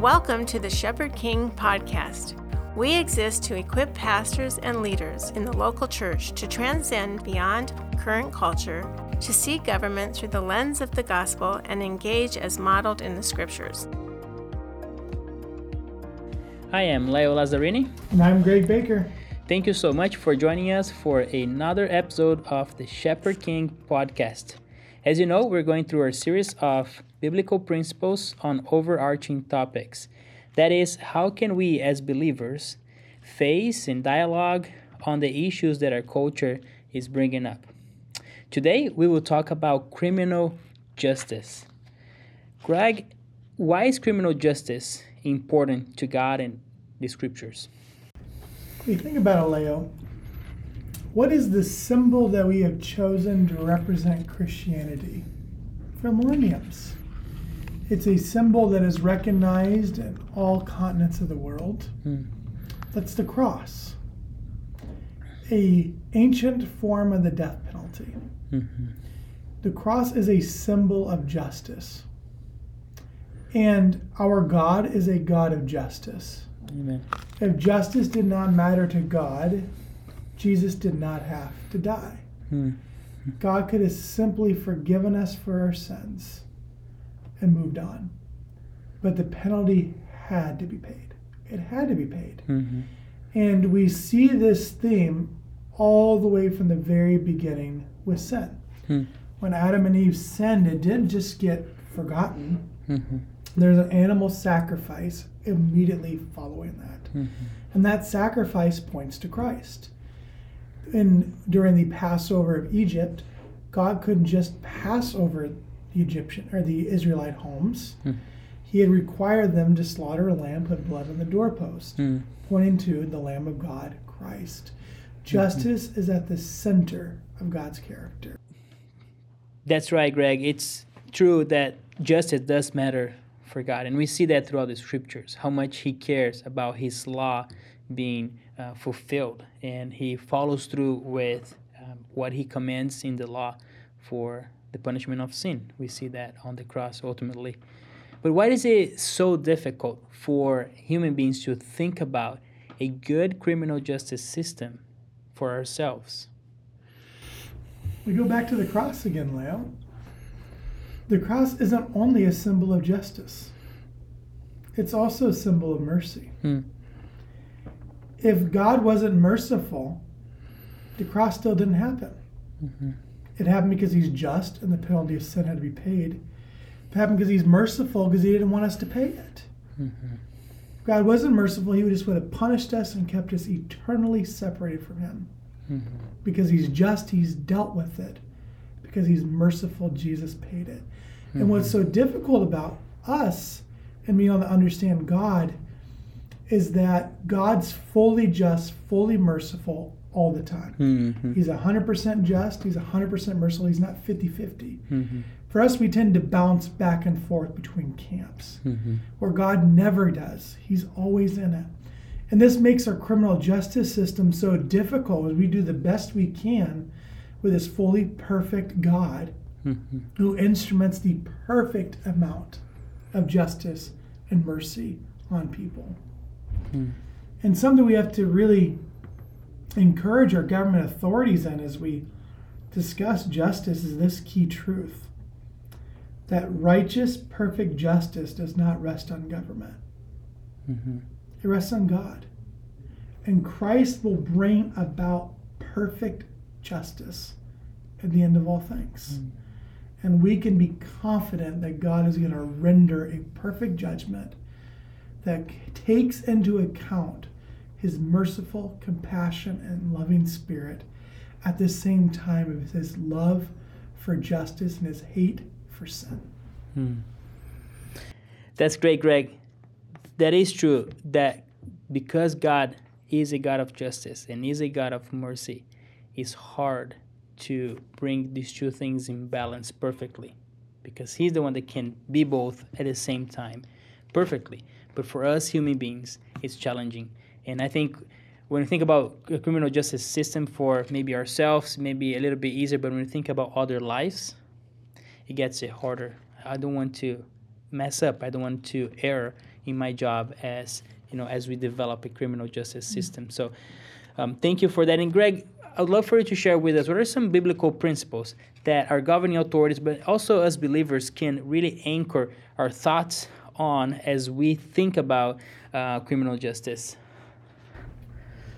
Welcome to the Shepherd King podcast. We exist to equip pastors and leaders in the local church to transcend beyond current culture, to see government through the lens of the gospel, and engage as modeled in the scriptures. Hi, I'm Leo Lazzarini. And I'm Greg Baker. Thank you so much for joining us for another episode of the Shepherd King podcast. As you know, we're going through our series of biblical principles on overarching topics. That is, how can we as believers face and dialogue on the issues that our culture is bringing up? Today, we will talk about criminal justice. Greg, why is criminal justice important to God and the scriptures? You think about it, Leo, what is the symbol that we have chosen to represent Christianity for millenniums? It's a symbol that is recognized in all continents of the world. Hmm. That's the cross, a ancient form of the death penalty. Mm-hmm. The cross is a symbol of justice, and our God is a God of justice. Amen. If justice did not matter to God, Jesus did not have to die. Hmm. God could have simply forgiven us for our sins and moved on. But the penalty had to be paid. It had to be paid. Mm-hmm. And we see this theme all the way from the very beginning with sin. Hmm. When Adam and Eve sinned, it didn't just get forgotten. Mm-hmm. There's an animal sacrifice immediately following that. Mm-hmm. And that sacrifice points to Christ And during the Passover of Egypt, God couldn't just pass over the Egyptian or the Israelite homes. Hmm. He had required them to slaughter a lamb, put blood on the doorpost, hmm. pointing to the Lamb of God, Christ. Justice mm-hmm. is at the center of God's character. That's right, Greg. It's true that justice does matter for God, and we see that throughout the scriptures. How much He cares about His law being uh, fulfilled, and he follows through with um, what he commands in the law for the punishment of sin. We see that on the cross ultimately. But why is it so difficult for human beings to think about a good criminal justice system for ourselves? We go back to the cross again, Leo. The cross isn't only a symbol of justice, it's also a symbol of mercy. Hmm if God wasn't merciful, the cross still didn't happen. Mm-hmm. It happened because he's just and the penalty of sin had to be paid. It happened because he's merciful because he didn't want us to pay it. Mm-hmm. If God wasn't merciful, he would just would have punished us and kept us eternally separated from him. Mm-hmm. Because he's just, he's dealt with it. Because he's merciful, Jesus paid it. And what's mm-hmm. so difficult about us and being able to understand God is that God's fully just, fully merciful all the time. Mm-hmm. He's 100% just, he's 100% merciful, he's not 50 50. Mm-hmm. For us, we tend to bounce back and forth between camps, mm-hmm. where God never does. He's always in it. And this makes our criminal justice system so difficult as we do the best we can with this fully perfect God mm-hmm. who instruments the perfect amount of justice and mercy on people. Mm. And something we have to really encourage our government authorities in as we discuss justice is this key truth that righteous, perfect justice does not rest on government, mm-hmm. it rests on God. And Christ will bring about perfect justice at the end of all things. Mm. And we can be confident that God is going to render a perfect judgment that takes into account his merciful compassion and loving spirit at the same time as his love for justice and his hate for sin. Hmm. That's great, Greg. That is true that because God is a God of justice and is a God of mercy, it's hard to bring these two things in balance perfectly because he's the one that can be both at the same time perfectly. But for us human beings, it's challenging. And I think when we think about a criminal justice system for maybe ourselves, maybe a little bit easier, but when we think about other lives, it gets it harder. I don't want to mess up. I don't want to err in my job as you know as we develop a criminal justice system. So, um, thank you for that. And Greg, I'd love for you to share with us what are some biblical principles that our governing authorities, but also as believers, can really anchor our thoughts on as we think about uh, criminal justice.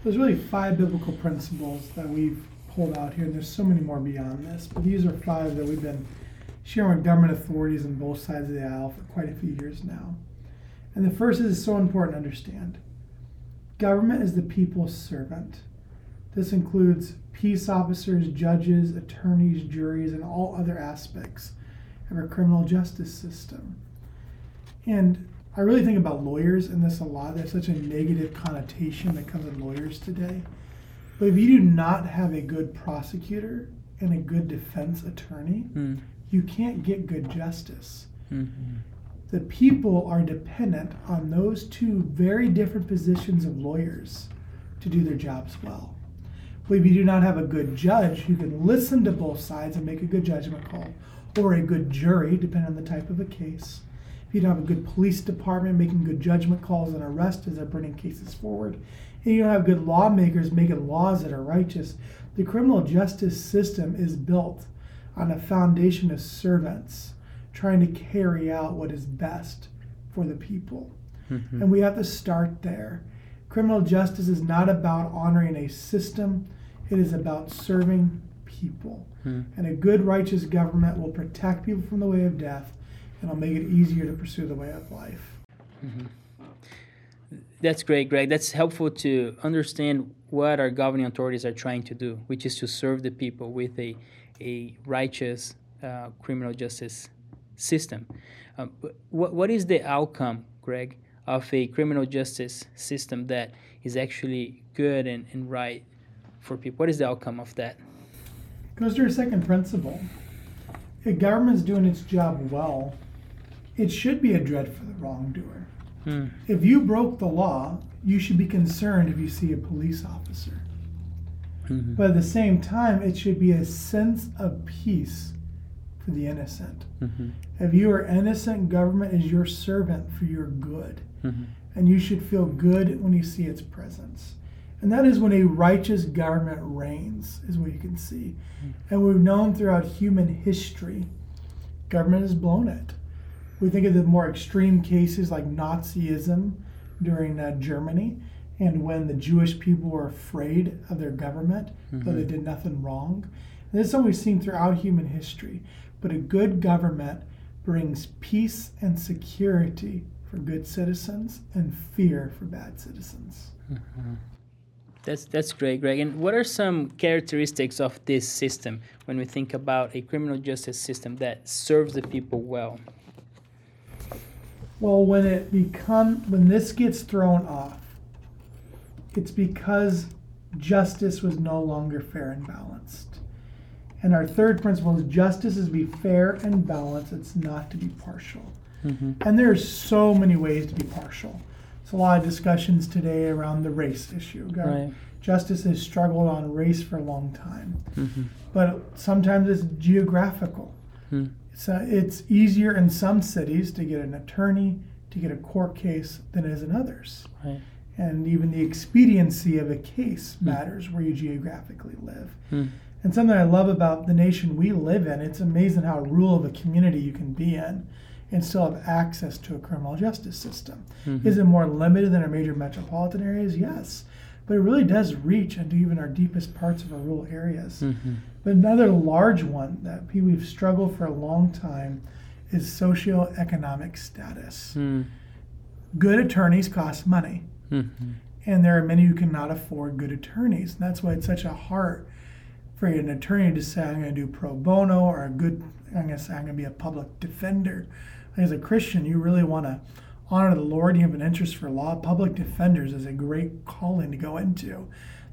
There's really five biblical principles that we've pulled out here, and there's so many more beyond this, but these are five that we've been sharing with government authorities on both sides of the aisle for quite a few years now. And the first is so important to understand government is the people's servant. This includes peace officers, judges, attorneys, juries, and all other aspects of our criminal justice system. And I really think about lawyers in this a lot. There's such a negative connotation that comes with lawyers today. But if you do not have a good prosecutor and a good defense attorney, mm. you can't get good justice. Mm-hmm. The people are dependent on those two very different positions of lawyers to do their jobs well. But if you do not have a good judge who can listen to both sides and make a good judgment call, or a good jury, depending on the type of a case, if you don't have a good police department making good judgment calls and arrests as they're bringing cases forward, and you don't have good lawmakers making laws that are righteous, the criminal justice system is built on a foundation of servants trying to carry out what is best for the people. Mm-hmm. And we have to start there. Criminal justice is not about honoring a system, it is about serving people. Mm. And a good, righteous government will protect people from the way of death and it'll make it easier to pursue the way of life. Mm-hmm. That's great, Greg. That's helpful to understand what our governing authorities are trying to do, which is to serve the people with a, a righteous uh, criminal justice system. Um, what, what is the outcome, Greg, of a criminal justice system that is actually good and, and right for people? What is the outcome of that? Goes to our second principle. If government's doing its job well, it should be a dread for the wrongdoer. Hmm. If you broke the law, you should be concerned if you see a police officer. Mm-hmm. But at the same time, it should be a sense of peace for the innocent. Mm-hmm. If you are innocent, government is your servant for your good. Mm-hmm. And you should feel good when you see its presence. And that is when a righteous government reigns, is what you can see. Mm-hmm. And we've known throughout human history, government has blown it. We think of the more extreme cases like Nazism during uh, Germany, and when the Jewish people were afraid of their government, mm-hmm. though they did nothing wrong. And this is something we've seen throughout human history. But a good government brings peace and security for good citizens and fear for bad citizens. Mm-hmm. That's that's great, Greg. And what are some characteristics of this system when we think about a criminal justice system that serves the people well? Well, when it become when this gets thrown off, it's because justice was no longer fair and balanced. And our third principle is justice is to be fair and balanced, it's not to be partial. Mm-hmm. And there's so many ways to be partial. There's a lot of discussions today around the race issue. Right. Justice has struggled on race for a long time. Mm-hmm. But sometimes it's geographical. Mm. So it's easier in some cities to get an attorney to get a court case than it is in others. Right. And even the expediency of a case mm. matters where you geographically live. Mm. And something I love about the nation we live in, it's amazing how rural of a community you can be in and still have access to a criminal justice system. Mm-hmm. Is it more limited than our major metropolitan areas? Yes. But it really does reach into even our deepest parts of our rural areas. Mm-hmm. But another large one that we've struggled for a long time is socioeconomic status. Mm. Good attorneys cost money. Mm-hmm. And there are many who cannot afford good attorneys. And that's why it's such a heart for an attorney to say, I'm going to do pro bono or a good, I'm going to say, I'm going to be a public defender. As a Christian, you really want to honor the Lord. You have an interest for law. Public defenders is a great calling to go into.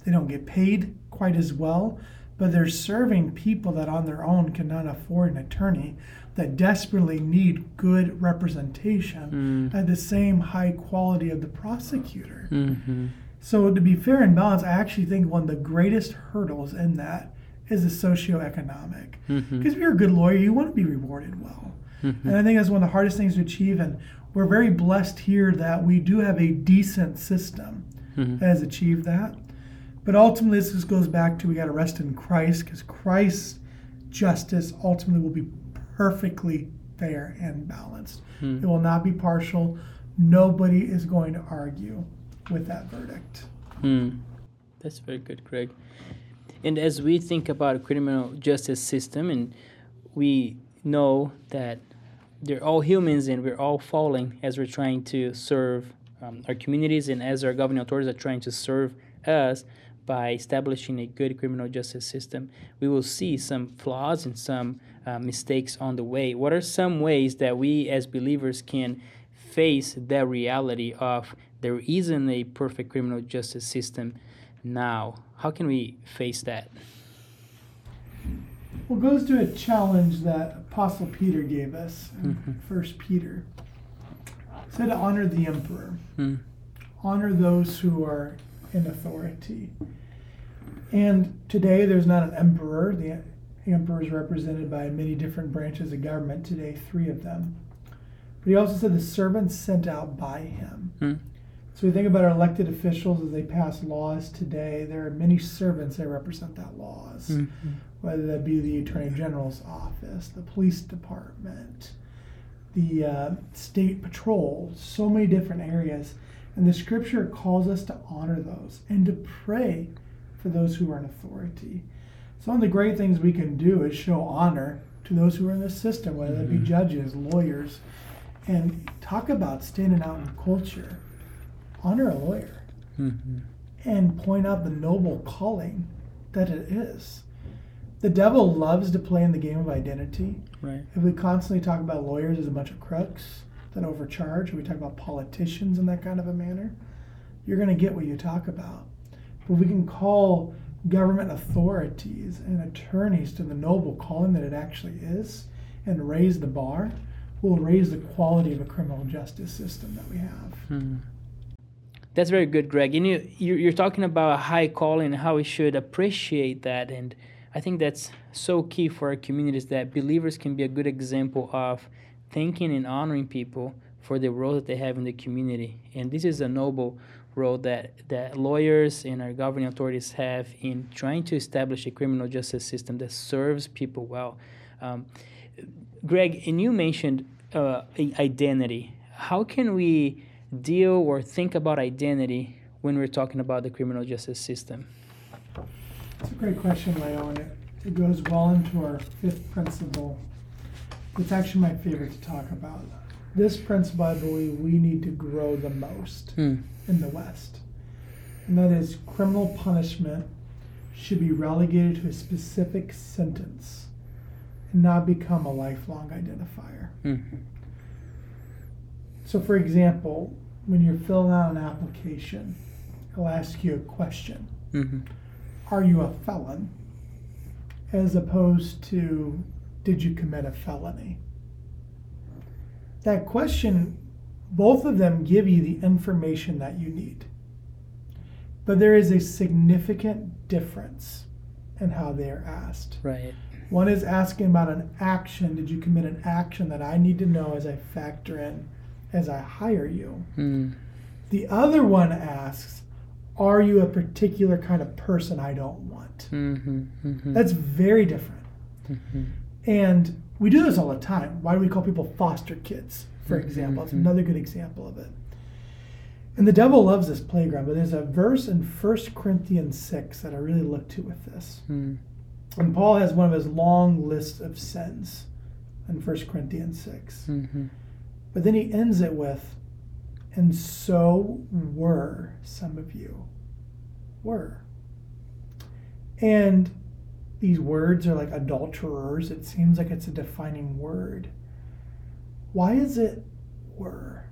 They don't get paid quite as well, but they're serving people that on their own cannot afford an attorney that desperately need good representation mm. at the same high quality of the prosecutor. Mm-hmm. So, to be fair and balanced, I actually think one of the greatest hurdles in that is the socioeconomic. Because mm-hmm. if you're a good lawyer, you want to be rewarded well. Mm-hmm. And I think that's one of the hardest things to achieve. And we're very blessed here that we do have a decent system mm-hmm. that has achieved that. But ultimately, this goes back to we got to rest in Christ because Christ's justice ultimately will be perfectly fair and balanced. Mm. It will not be partial. Nobody is going to argue with that verdict. Mm. That's very good, Greg. And as we think about a criminal justice system, and we know that they're all humans and we're all falling as we're trying to serve um, our communities and as our governing authorities are trying to serve us by establishing a good criminal justice system, we will see some flaws and some uh, mistakes on the way. What are some ways that we as believers can face that reality of there isn't a perfect criminal justice system now? How can we face that? Well, goes to a challenge that Apostle Peter gave us in mm-hmm. First Peter. Said to honor the emperor, mm. honor those who are in authority. And today there's not an emperor. The emperor is represented by many different branches of government. Today, three of them. But he also said the servants sent out by him. Mm. So we think about our elected officials as they pass laws today. There are many servants that represent that laws, mm-hmm. whether that be the attorney general's office, the police department, the uh, state patrol, so many different areas. And the scripture calls us to honor those and to pray for those who are in authority. So one of the great things we can do is show honor to those who are in the system, whether mm-hmm. it be mm-hmm. judges, lawyers, and talk about standing out in culture honor a lawyer mm-hmm. and point out the noble calling that it is. The devil loves to play in the game of identity. Right. If we constantly talk about lawyers as a bunch of crooks that overcharge, we talk about politicians in that kind of a manner, you're going to get what you talk about. But we can call government authorities and attorneys to the noble calling that it actually is and raise the bar, will raise the quality of a criminal justice system that we have. Mm-hmm. That's very good, Greg. And you, you're talking about a high calling and how we should appreciate that. And I think that's so key for our communities that believers can be a good example of thanking and honoring people for the role that they have in the community. And this is a noble role that, that lawyers and our governing authorities have in trying to establish a criminal justice system that serves people well. Um, Greg, and you mentioned uh, identity. How can we deal or think about identity when we're talking about the criminal justice system? It's a great question, Leo, and it, it goes well into our fifth principle. It's actually my favorite to talk about. This principle, I believe, we need to grow the most hmm. in the West. And that is criminal punishment should be relegated to a specific sentence and not become a lifelong identifier. Mm-hmm. So, for example, when you're filling out an application, it'll ask you a question mm-hmm. Are you a felon? As opposed to, Did you commit a felony? That question, both of them give you the information that you need. But there is a significant difference in how they are asked. Right. One is asking about an action. Did you commit an action that I need to know as I factor in as I hire you. Mm. The other one asks, Are you a particular kind of person I don't want? Mm-hmm, mm-hmm. That's very different. Mm-hmm. And we do this all the time. Why do we call people foster kids, for mm-hmm, example? It's mm-hmm. another good example of it. And the devil loves this playground, but there's a verse in 1 Corinthians 6 that I really look to with this. Mm. And Paul has one of his long lists of sins in 1 Corinthians 6. Mm-hmm. But then he ends it with, and so were some of you. Were. And these words are like adulterers. It seems like it's a defining word. Why is it were?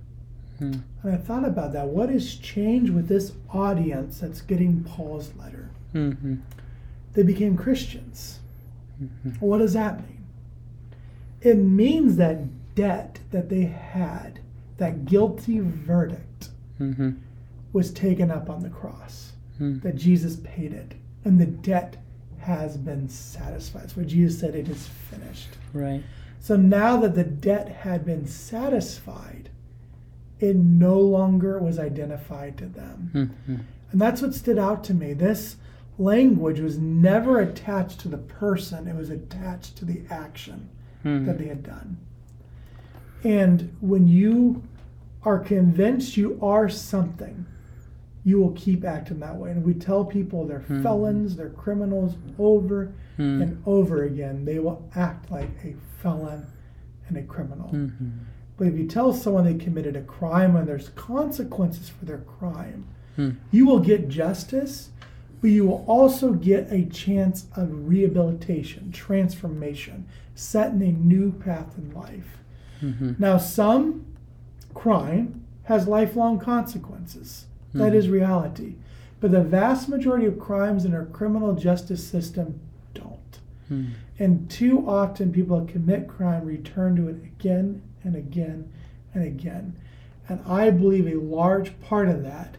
Hmm. And I thought about that. What has changed with this audience that's getting Paul's letter? Mm-hmm. They became Christians. Mm-hmm. What does that mean? It means that debt that they had, that guilty verdict, mm-hmm. was taken up on the cross. Mm. That Jesus paid it. And the debt has been satisfied. That's what Jesus said, it is finished. Right. So now that the debt had been satisfied, it no longer was identified to them. Mm-hmm. And that's what stood out to me. This language was never attached to the person, it was attached to the action mm-hmm. that they had done. And when you are convinced you are something, you will keep acting that way. And we tell people they're mm-hmm. felons, they're criminals over mm-hmm. and over again. They will act like a felon and a criminal. Mm-hmm. But if you tell someone they committed a crime and there's consequences for their crime, hmm. you will get justice, but you will also get a chance of rehabilitation, transformation, setting a new path in life. Mm-hmm. Now, some crime has lifelong consequences. Mm-hmm. That is reality. But the vast majority of crimes in our criminal justice system don't. Mm. And too often people commit crime return to it again and again and again. And I believe a large part of that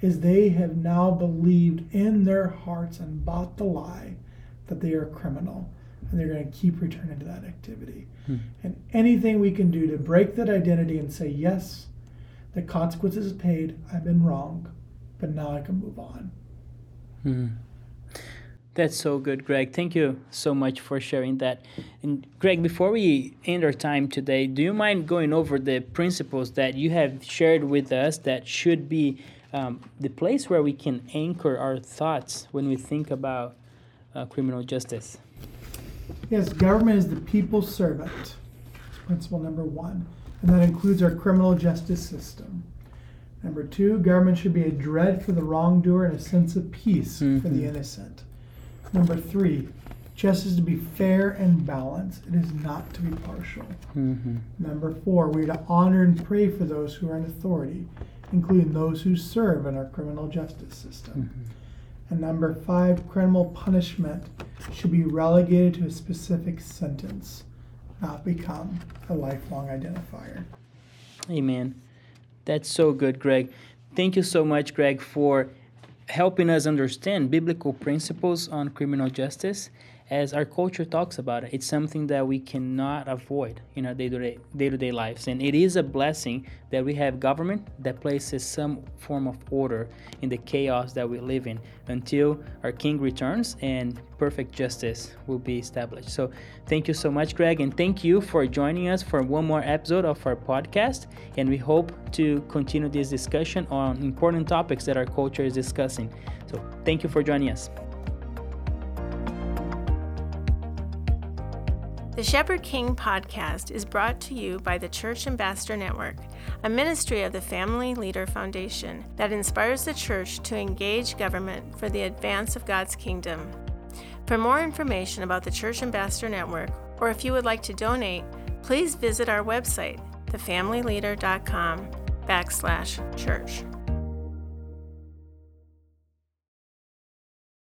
is they have now believed in their hearts and bought the lie that they are criminal and they're going to keep returning to that activity. Hmm. And anything we can do to break that identity and say, yes, the consequences is paid, I've been wrong, but now I can move on. Hmm. That's so good, Greg. Thank you so much for sharing that. And Greg, before we end our time today, do you mind going over the principles that you have shared with us that should be um, the place where we can anchor our thoughts when we think about uh, criminal justice? Yes, government is the people's servant. That's principle number one. And that includes our criminal justice system. Number two, government should be a dread for the wrongdoer and a sense of peace mm-hmm. for the mm-hmm. innocent. Number three, justice to be fair and balanced. It is not to be partial. Mm-hmm. Number four, we are to honor and pray for those who are in authority, including those who serve in our criminal justice system. Mm-hmm. And number five, criminal punishment should be relegated to a specific sentence, not become a lifelong identifier. Amen. That's so good, Greg. Thank you so much, Greg, for helping us understand biblical principles on criminal justice as our culture talks about it. It's something that we cannot avoid in our day-to-day, day-to-day lives. And it is a blessing that we have government that places some form of order in the chaos that we live in until our king returns and perfect justice will be established. So thank you so much, Greg. And thank you for joining us for one more episode of our podcast. And we hope to continue this discussion on important topics that our culture is discussing. So thank you for joining us. The Shepherd King podcast is brought to you by the Church Ambassador Network, a ministry of the Family Leader Foundation that inspires the church to engage government for the advance of God's kingdom. For more information about the Church Ambassador Network, or if you would like to donate, please visit our website, thefamilyleader.com backslash church.